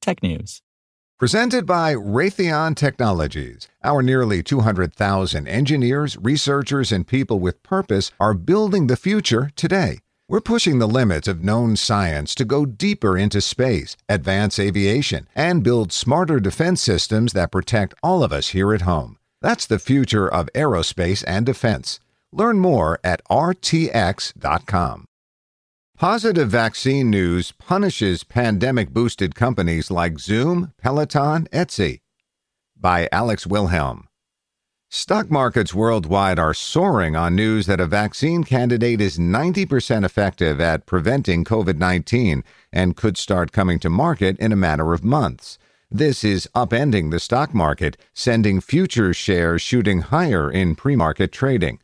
technews. Presented by Raytheon Technologies. Our nearly 200,000 engineers, researchers, and people with purpose are building the future today. We're pushing the limits of known science to go deeper into space, advance aviation, and build smarter defense systems that protect all of us here at home. That's the future of aerospace and defense. Learn more at rtx.com. Positive vaccine news punishes pandemic boosted companies like Zoom, Peloton, Etsy. By Alex Wilhelm. Stock markets worldwide are soaring on news that a vaccine candidate is 90% effective at preventing COVID 19 and could start coming to market in a matter of months. This is upending the stock market, sending future shares shooting higher in pre market trading.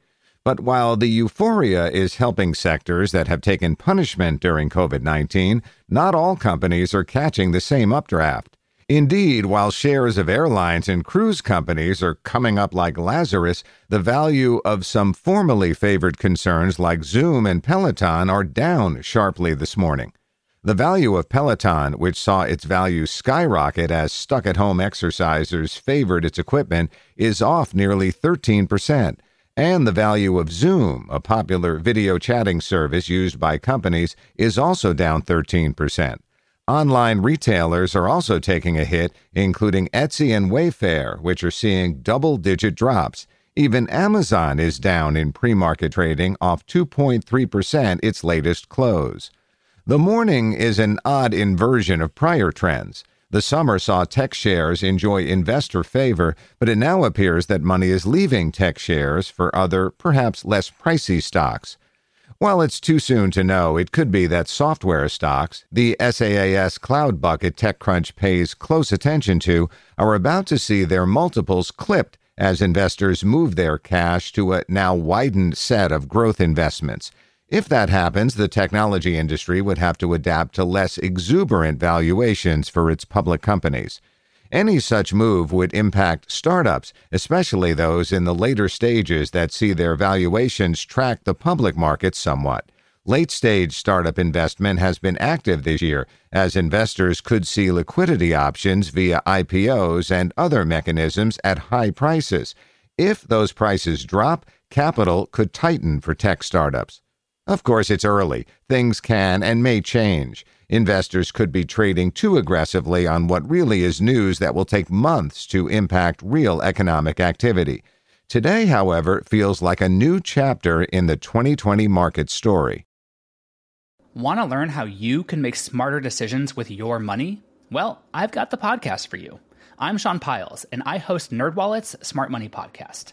But while the euphoria is helping sectors that have taken punishment during COVID 19, not all companies are catching the same updraft. Indeed, while shares of airlines and cruise companies are coming up like Lazarus, the value of some formerly favored concerns like Zoom and Peloton are down sharply this morning. The value of Peloton, which saw its value skyrocket as stuck at home exercisers favored its equipment, is off nearly 13% and the value of Zoom, a popular video chatting service used by companies, is also down 13%. Online retailers are also taking a hit, including Etsy and Wayfair, which are seeing double digit drops. Even Amazon is down in pre market trading, off 2.3% its latest close. The morning is an odd inversion of prior trends. The summer saw tech shares enjoy investor favor, but it now appears that money is leaving tech shares for other, perhaps less pricey stocks. While it's too soon to know, it could be that software stocks, the SaaS cloud bucket TechCrunch pays close attention to, are about to see their multiples clipped as investors move their cash to a now widened set of growth investments. If that happens, the technology industry would have to adapt to less exuberant valuations for its public companies. Any such move would impact startups, especially those in the later stages that see their valuations track the public market somewhat. Late stage startup investment has been active this year, as investors could see liquidity options via IPOs and other mechanisms at high prices. If those prices drop, capital could tighten for tech startups. Of course, it's early. Things can and may change. Investors could be trading too aggressively on what really is news that will take months to impact real economic activity. Today, however, feels like a new chapter in the 2020 market story. Want to learn how you can make smarter decisions with your money? Well, I've got the podcast for you. I'm Sean Pyles, and I host NerdWallet's Smart Money Podcast.